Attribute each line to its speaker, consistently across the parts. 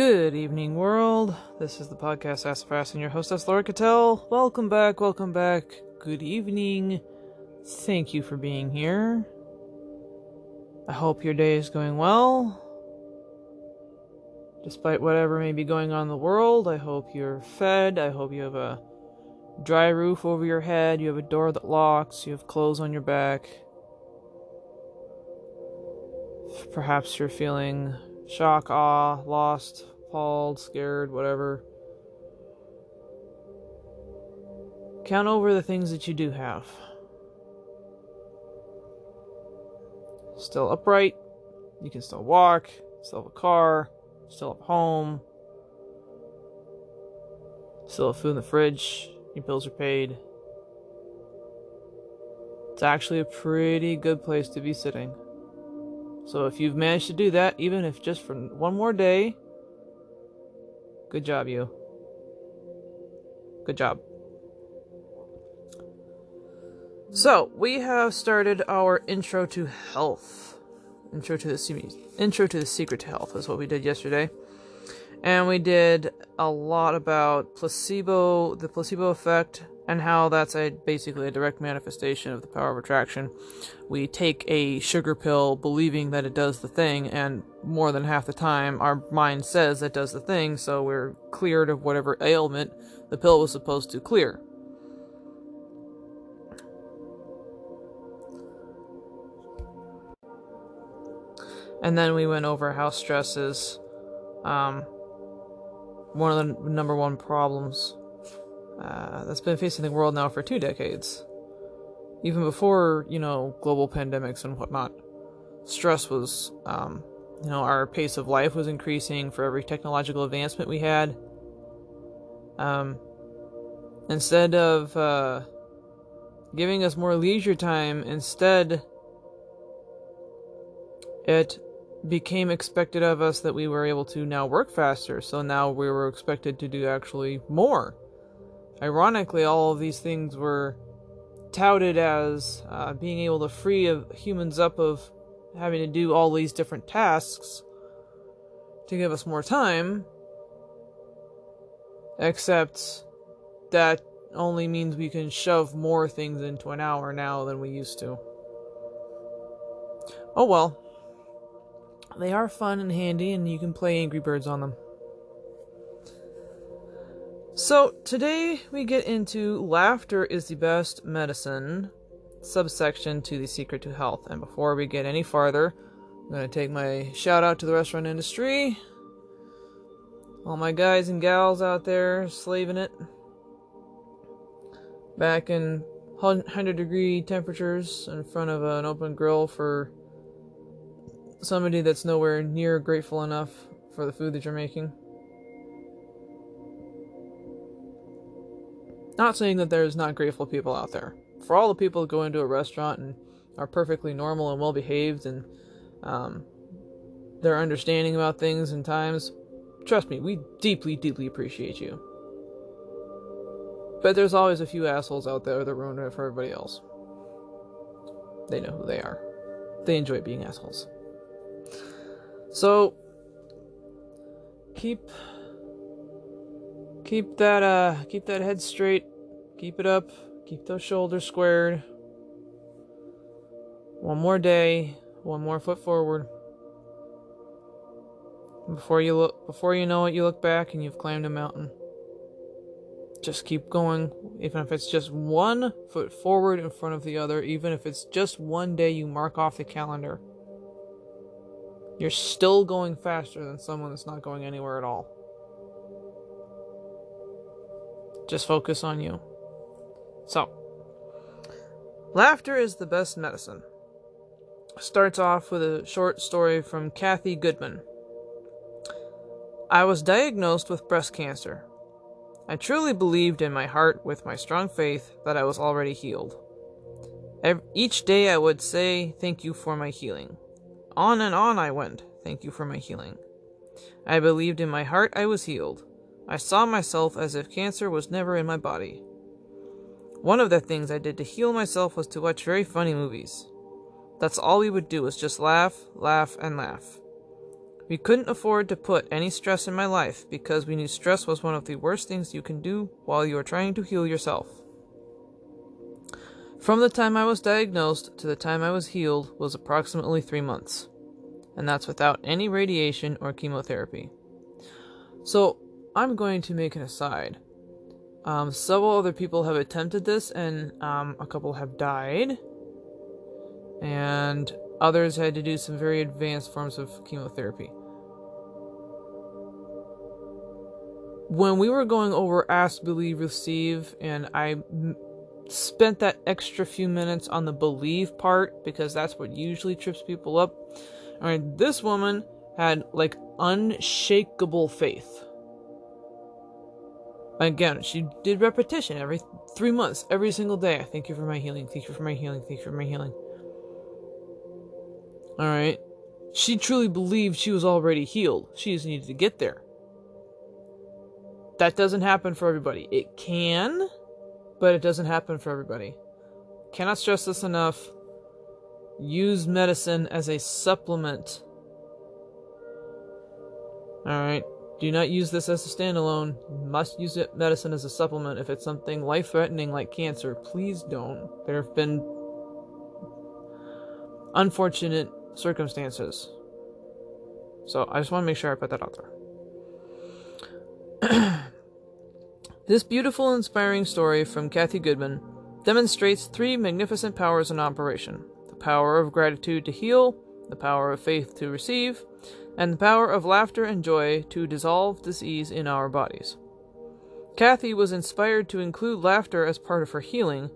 Speaker 1: Good evening, world. This is the podcast Sassafras and your hostess, Laura Cattell. Welcome back, welcome back. Good evening. Thank you for being here. I hope your day is going well. Despite whatever may be going on in the world, I hope you're fed. I hope you have a dry roof over your head, you have a door that locks, you have clothes on your back. Perhaps you're feeling shock, awe, lost, appalled, scared, whatever. Count over the things that you do have. Still upright, you can still walk, still have a car, still have home, still have food in the fridge, your bills are paid. It's actually a pretty good place to be sitting. So if you've managed to do that, even if just for one more day, good job, you. Good job. So we have started our intro to health. Intro to the intro to the secret to health is what we did yesterday, and we did a lot about placebo, the placebo effect, and how that's a basically a direct manifestation of the power of attraction. We take a sugar pill believing that it does the thing, and more than half the time our mind says it does the thing, so we're cleared of whatever ailment the pill was supposed to clear. And then we went over how stress is um, one of the number one problems uh, that's been facing the world now for two decades. Even before, you know, global pandemics and whatnot, stress was, um, you know, our pace of life was increasing for every technological advancement we had. Um, instead of uh, giving us more leisure time, instead, it became expected of us that we were able to now work faster. So now we were expected to do actually more. Ironically, all of these things were touted as uh, being able to free humans up of having to do all these different tasks to give us more time. Except that only means we can shove more things into an hour now than we used to. Oh well. They are fun and handy, and you can play Angry Birds on them. So, today we get into Laughter is the Best Medicine, subsection to the Secret to Health. And before we get any farther, I'm going to take my shout out to the restaurant industry. All my guys and gals out there slaving it. Back in 100 degree temperatures in front of an open grill for somebody that's nowhere near grateful enough for the food that you're making. Not saying that there's not grateful people out there. For all the people who go into a restaurant and are perfectly normal and well behaved and um, they're understanding about things and times, trust me, we deeply, deeply appreciate you. But there's always a few assholes out there that ruin it for everybody else. They know who they are. They enjoy being assholes. So keep keep that uh keep that head straight Keep it up. Keep those shoulders squared. One more day. One more foot forward. Before you look, before you know it, you look back and you've climbed a mountain. Just keep going, even if it's just one foot forward in front of the other, even if it's just one day you mark off the calendar. You're still going faster than someone that's not going anywhere at all. Just focus on you. So, laughter is the best medicine. Starts off with a short story from Cathy Goodman. I was diagnosed with breast cancer. I truly believed in my heart, with my strong faith, that I was already healed. Every, each day I would say, Thank you for my healing. On and on I went, Thank you for my healing. I believed in my heart I was healed. I saw myself as if cancer was never in my body. One of the things I did to heal myself was to watch very funny movies. That's all we would do was just laugh, laugh, and laugh. We couldn't afford to put any stress in my life because we knew stress was one of the worst things you can do while you are trying to heal yourself. From the time I was diagnosed to the time I was healed was approximately three months, and that's without any radiation or chemotherapy. So, I'm going to make an aside. Um, several other people have attempted this, and um, a couple have died, and others had to do some very advanced forms of chemotherapy. When we were going over Ask, Believe, Receive, and I spent that extra few minutes on the believe part because that's what usually trips people up. I mean, this woman had like unshakable faith. Again, she did repetition every three months, every single day. I Thank you for my healing. Thank you for my healing. Thank you for my healing. All right. She truly believed she was already healed. She just needed to get there. That doesn't happen for everybody. It can, but it doesn't happen for everybody. Cannot stress this enough. Use medicine as a supplement. Alright. Do not use this as a standalone. You must use it medicine as a supplement if it's something life threatening like cancer. Please don't. There have been unfortunate circumstances. So I just want to make sure I put that out there. This beautiful, inspiring story from Cathy Goodman demonstrates three magnificent powers in operation the power of gratitude to heal, the power of faith to receive, and the power of laughter and joy to dissolve disease in our bodies. Cathy was inspired to include laughter as part of her healing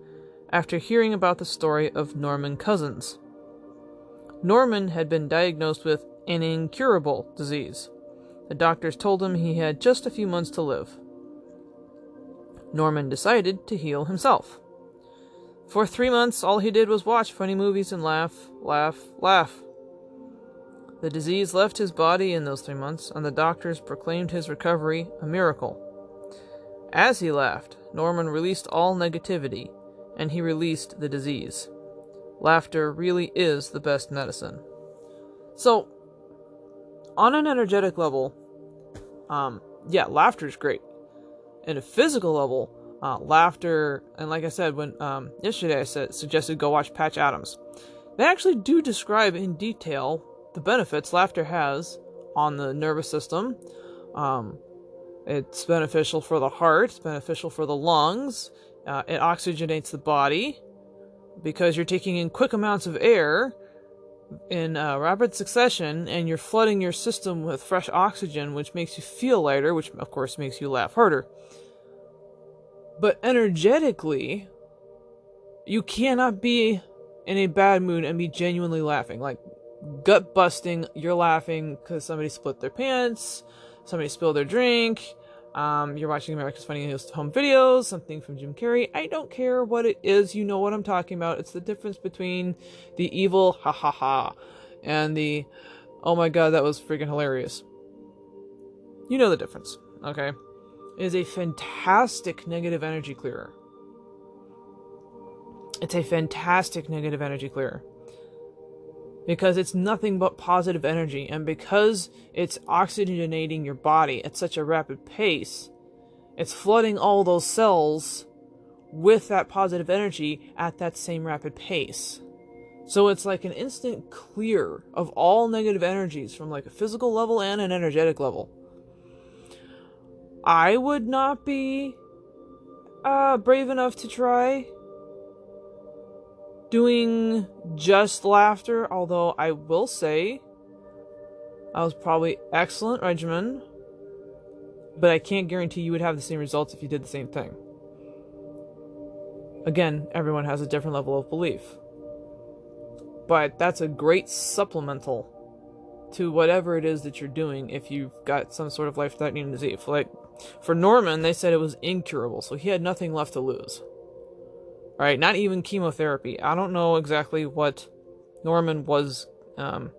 Speaker 1: after hearing about the story of Norman Cousins. Norman had been diagnosed with an incurable disease. The doctors told him he had just a few months to live. Norman decided to heal himself. For three months, all he did was watch funny movies and laugh, laugh, laugh. The disease left his body in those three months, and the doctors proclaimed his recovery a miracle. As he laughed, Norman released all negativity, and he released the disease. Laughter really is the best medicine. So, on an energetic level, um, yeah, laughter is great in a physical level, uh, laughter, and like I said, when um, yesterday I said suggested go watch Patch Adams. They actually do describe in detail the benefits laughter has on the nervous system. Um, it's beneficial for the heart. It's beneficial for the lungs. Uh, it oxygenates the body because you're taking in quick amounts of air in uh, rapid succession and you're flooding your system with fresh oxygen, which makes you feel lighter, which of course makes you laugh harder. But energetically, you cannot be in a bad mood and be genuinely laughing. Like, gut busting, you're laughing because somebody split their pants, somebody spilled their drink, um, you're watching America's Funniest Home Videos, something from Jim Carrey. I don't care what it is, you know what I'm talking about. It's the difference between the evil ha ha ha and the oh my god, that was freaking hilarious. You know the difference, okay? It is a fantastic negative energy clearer. It's a fantastic negative energy clearer because it's nothing but positive energy, and because it's oxygenating your body at such a rapid pace, it's flooding all those cells with that positive energy at that same rapid pace. So it's like an instant clear of all negative energies from like a physical level and an energetic level. I would not be uh, brave enough to try doing just laughter, although I will say I was probably excellent regimen, but I can't guarantee you would have the same results if you did the same thing. Again, everyone has a different level of belief. But that's a great supplemental to whatever it is that you're doing if you've got some sort of life threatening disease. Like for Norman, they said it was incurable, so he had nothing left to lose. Right? Not even chemotherapy. I don't know exactly what Norman was um,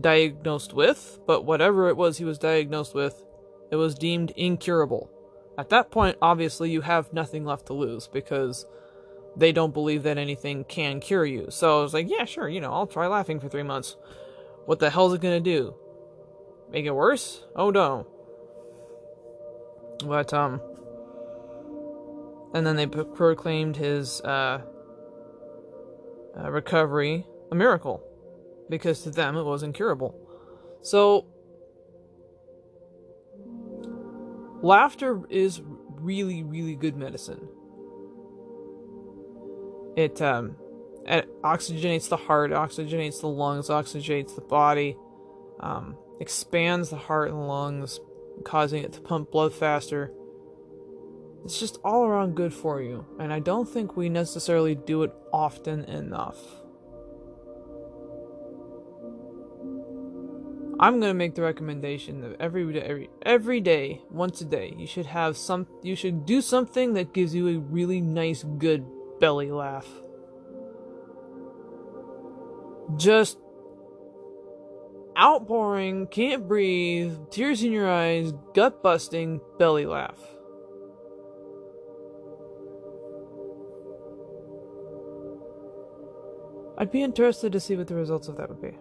Speaker 1: diagnosed with, but whatever it was he was diagnosed with, it was deemed incurable. At that point, obviously, you have nothing left to lose because they don't believe that anything can cure you. So I was like, yeah, sure, you know, I'll try laughing for three months. What the hell is it gonna do? make it worse? Oh no. But, um, and then they proclaimed his, uh, uh, recovery a miracle because to them it was incurable. So, laughter is really, really good medicine. It, um, it oxygenates the heart, oxygenates the lungs, oxygenates the body, um, expands the heart and lungs, causing it to pump blood faster. It's just all around good for you, and I don't think we necessarily do it often enough. I'm gonna make the recommendation that every day, every every day, once a day, you should have some. You should do something that gives you a really nice, good belly laugh. Just outpouring, can't breathe, tears in your eyes, gut busting belly laugh. I'd be interested to see what the results of that would be.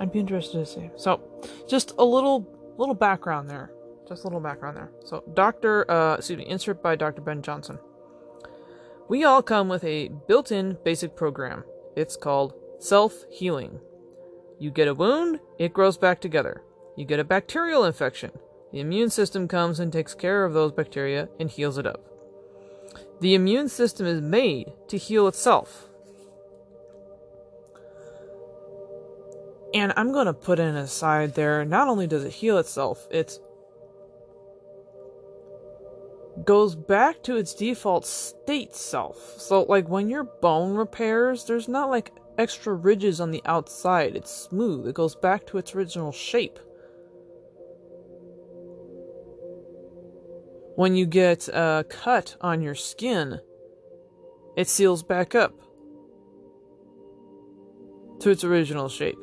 Speaker 1: I'd be interested to see. So, just a little little background there. Just a little background there. So, Dr. Uh, excuse me, insert by Dr. Ben Johnson. We all come with a built-in basic program. It's called self-healing. You get a wound, it grows back together. You get a bacterial infection. The immune system comes and takes care of those bacteria and heals it up. The immune system is made to heal itself. And I'm going to put in a side there. Not only does it heal itself, it goes back to its default state self. So, like when your bone repairs, there's not like extra ridges on the outside. It's smooth. It goes back to its original shape. When you get a cut on your skin, it seals back up to its original shape.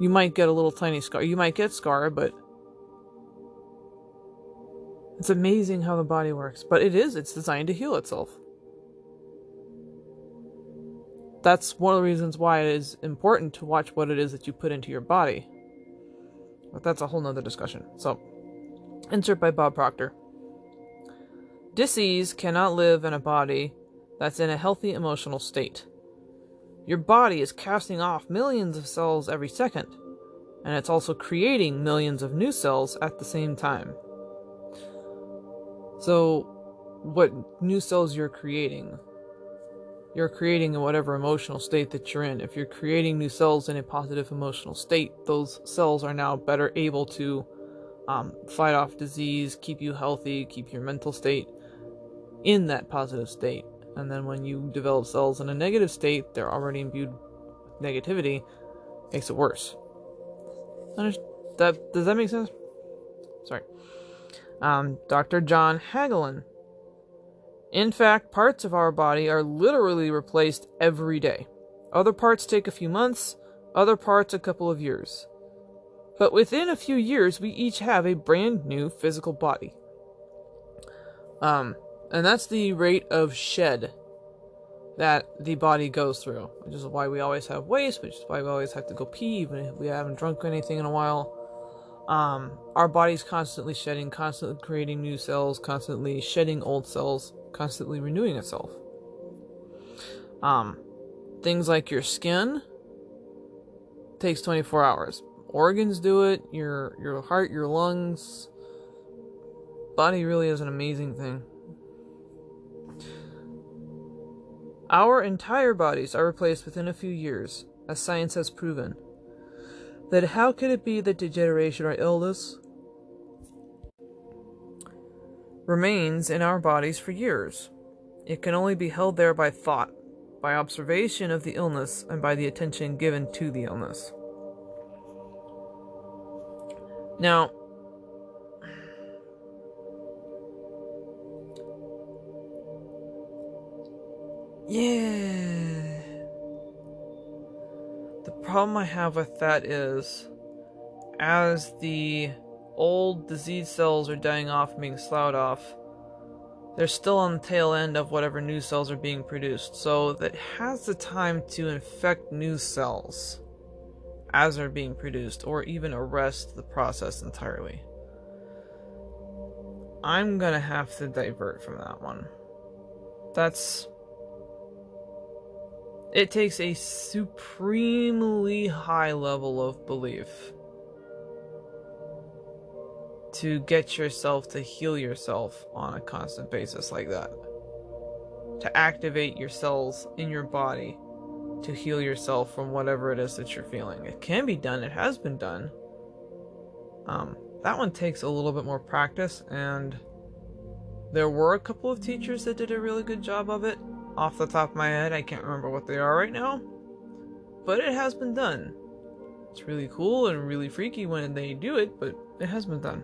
Speaker 1: You might get a little tiny scar. You might get scar, but it's amazing how the body works. But it is, it's designed to heal itself. That's one of the reasons why it is important to watch what it is that you put into your body. But that's a whole nother discussion. So, Insert by Bob Proctor. Disease cannot live in a body that's in a healthy emotional state. Your body is casting off millions of cells every second, and it's also creating millions of new cells at the same time. So, what new cells you're creating? You're creating in whatever emotional state that you're in. If you're creating new cells in a positive emotional state, those cells are now better able to um, fight off disease, keep you healthy, keep your mental state in that positive state. And then when you develop cells in a negative state, they're already imbued with negativity, makes it worse. That does that make sense? Sorry. Um, Dr. John Hagelin. In fact, parts of our body are literally replaced every day. Other parts take a few months, other parts a couple of years. But within a few years, we each have a brand new physical body. Um, and that's the rate of shed that the body goes through, which is why we always have waste, which is why we always have to go pee, even if we haven't drunk anything in a while. Um, our body's constantly shedding, constantly creating new cells, constantly shedding old cells, constantly renewing itself. Um, things like your skin takes 24 hours organs do it, your your heart, your lungs. Body really is an amazing thing. Our entire bodies are replaced within a few years, as science has proven. Then how could it be that degeneration or illness remains in our bodies for years? It can only be held there by thought, by observation of the illness, and by the attention given to the illness. Now, yeah. The problem I have with that is, as the old disease cells are dying off and being sloughed off, they're still on the tail end of whatever new cells are being produced, so that has the time to infect new cells as they're being produced or even arrest the process entirely. I'm gonna have to divert from that one. That's. It takes a supremely high level of belief to get yourself to heal yourself on a constant basis like that. To activate your cells in your body to heal yourself from whatever it is that you're feeling. It can be done, it has been done. Um, that one takes a little bit more practice, and there were a couple of teachers that did a really good job of it. Off the top of my head, I can't remember what they are right now, but it has been done. It's really cool and really freaky when they do it, but it has been done.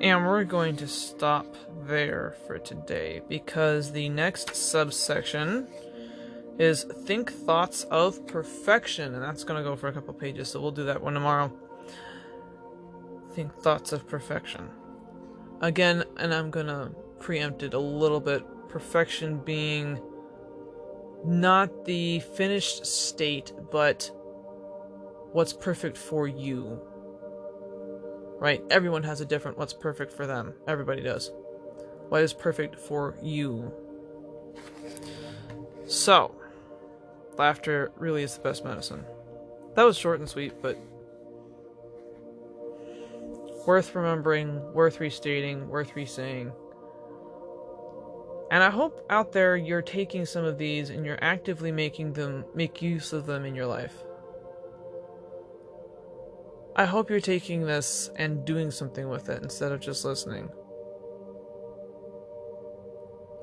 Speaker 1: And we're going to stop there for today because the next subsection is Think Thoughts of Perfection, and that's going to go for a couple pages, so we'll do that one tomorrow. Think Thoughts of Perfection. Again, and I'm going to preempt it a little bit perfection being not the finished state, but what's perfect for you right? Everyone has a different what's perfect for them. Everybody does. What is perfect for you? So, laughter really is the best medicine. That was short and sweet, but worth remembering, worth restating, worth resaying. And I hope out there you're taking some of these and you're actively making them make use of them in your life. I hope you're taking this and doing something with it instead of just listening.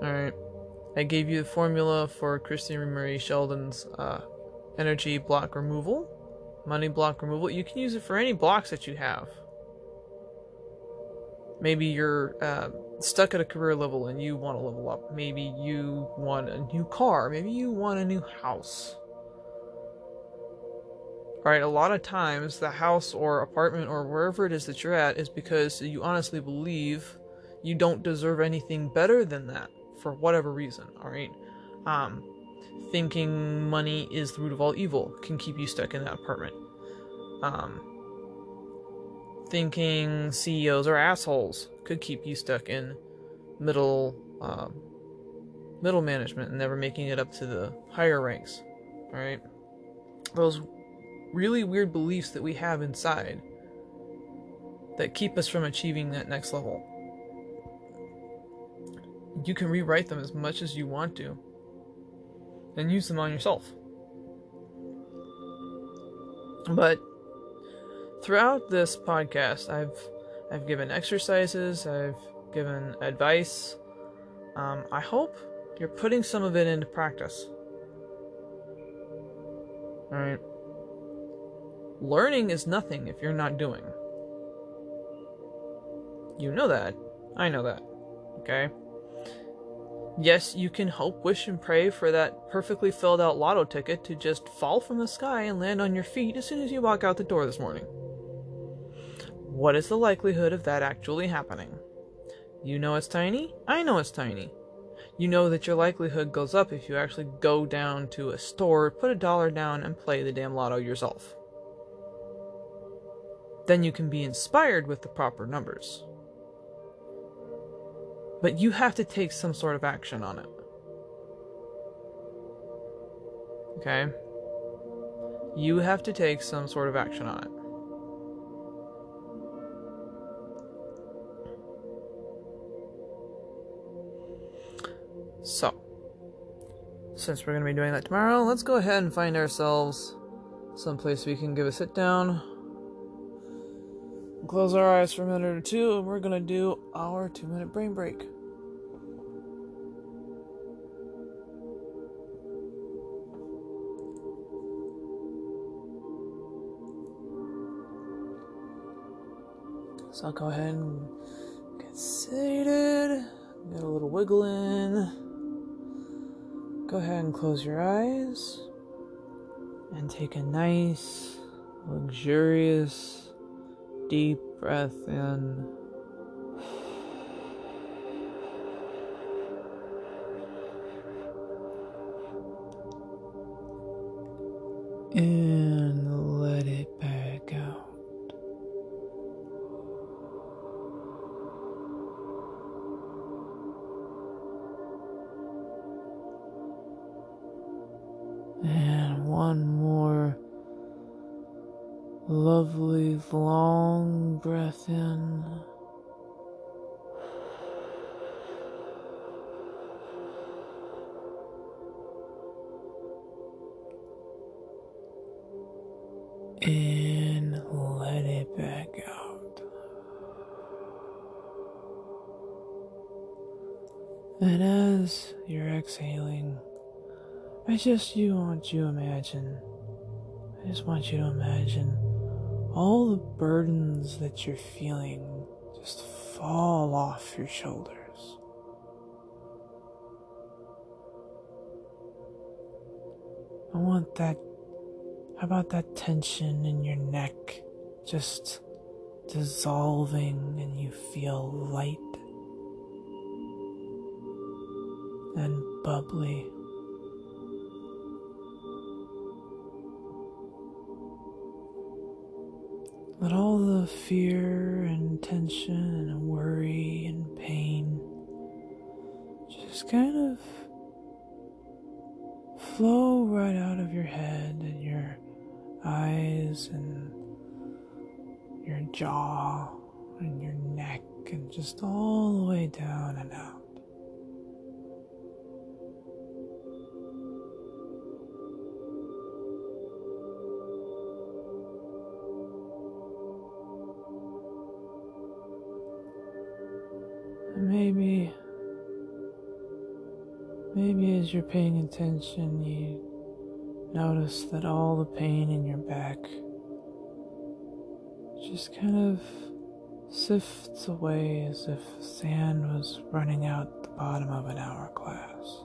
Speaker 1: Alright. I gave you the formula for Christine Marie Sheldon's uh, energy block removal, money block removal. You can use it for any blocks that you have. Maybe you're uh, stuck at a career level and you want to level up. Maybe you want a new car. Maybe you want a new house right? A lot of times, the house or apartment or wherever it is that you're at is because you honestly believe you don't deserve anything better than that for whatever reason, all right? Um, thinking money is the root of all evil can keep you stuck in that apartment. Um, thinking CEOs are assholes could keep you stuck in middle um, middle management and never making it up to the higher ranks. All right, those really weird beliefs that we have inside that keep us from achieving that next level. You can rewrite them as much as you want to and use them on yourself. But throughout this podcast, I've I've given exercises, I've given advice. Um, I hope you're putting some of it into practice. All right. Learning is nothing if you're not doing. You know that. I know that. Okay? Yes, you can hope, wish, and pray for that perfectly filled out lotto ticket to just fall from the sky and land on your feet as soon as you walk out the door this morning. What is the likelihood of that actually happening? You know it's tiny? I know it's tiny. You know that your likelihood goes up if you actually go down to a store, put a dollar down, and play the damn lotto yourself then you can be inspired with the proper numbers. But you have to take some sort of action on it. Okay? You have to take some sort of action on it. So, since we're going to be doing that tomorrow, let's go ahead and find ourselves someplace we can give a sit down close our eyes for a minute or two, and we're gonna do our two minute brain break. So I'll go ahead and get seated, get a little wiggle in. Go ahead and close your eyes and take a nice, luxurious, deep breath in. In. And let it back out. And as you're exhaling, I just you want you to imagine. I just want you to imagine all the burdens that you're feeling just fall off your shoulders. I want that. How about that tension in your neck just dissolving and you feel light and bubbly? Let all the fear and tension and worry and pain just kind of flow right out of your head and your eyes and your jaw and your neck and just all the way down and out. maybe maybe as you're paying attention you notice that all the pain in your back just kind of sifts away as if sand was running out the bottom of an hourglass.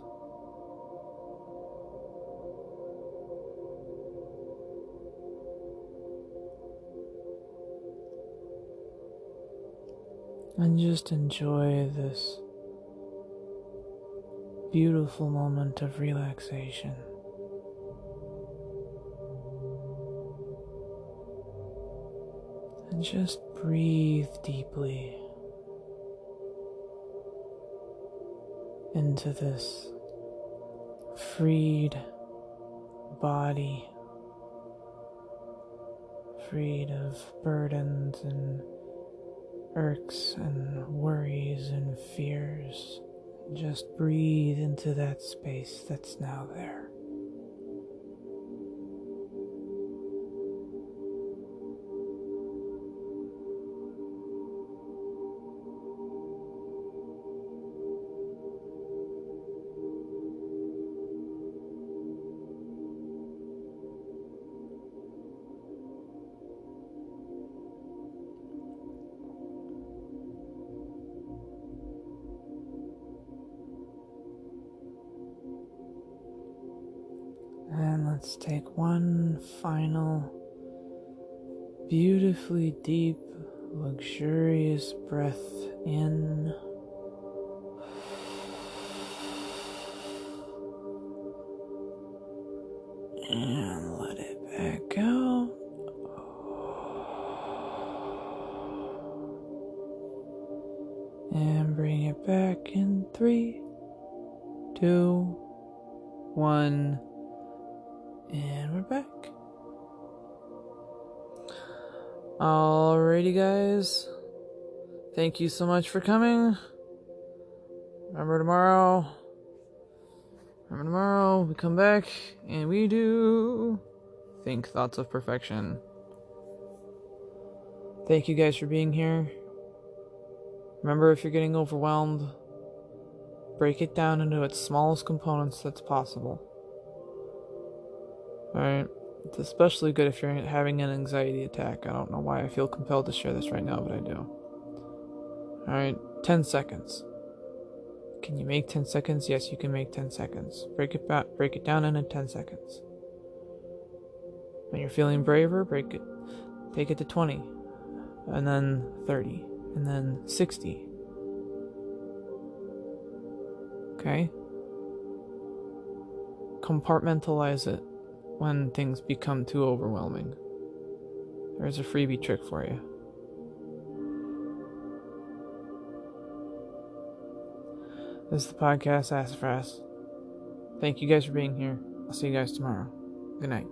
Speaker 1: and just enjoy this beautiful moment of relaxation. And just breathe deeply into this freed body, freed of burdens and irks and worries and fears. Just breathe into that space that's now there. Final beautifully deep, luxurious breath in. And let it back out. And bring it back in three, two, one. And we're back. Alrighty, guys. Thank you so much for coming. Remember tomorrow. Remember tomorrow, we come back and we do think thoughts of perfection. Thank you guys for being here. Remember, if you're getting overwhelmed, break it down into its smallest components that's possible. Alright. It's especially good if you're having an anxiety attack. I don't know why I feel compelled to share this right now, but I do. Alright, 10 seconds. Can you make 10 seconds? Yes, you can make 10 seconds. Break it back, break it down into 10 seconds. When you're feeling braver, break it take it to 20 and then 30 and then 60. Okay? Compartmentalize it when things become too overwhelming. There's a freebie trick for you. This is the podcast Sassafras. Thank you guys for being here. I'll see you guys tomorrow. Good night.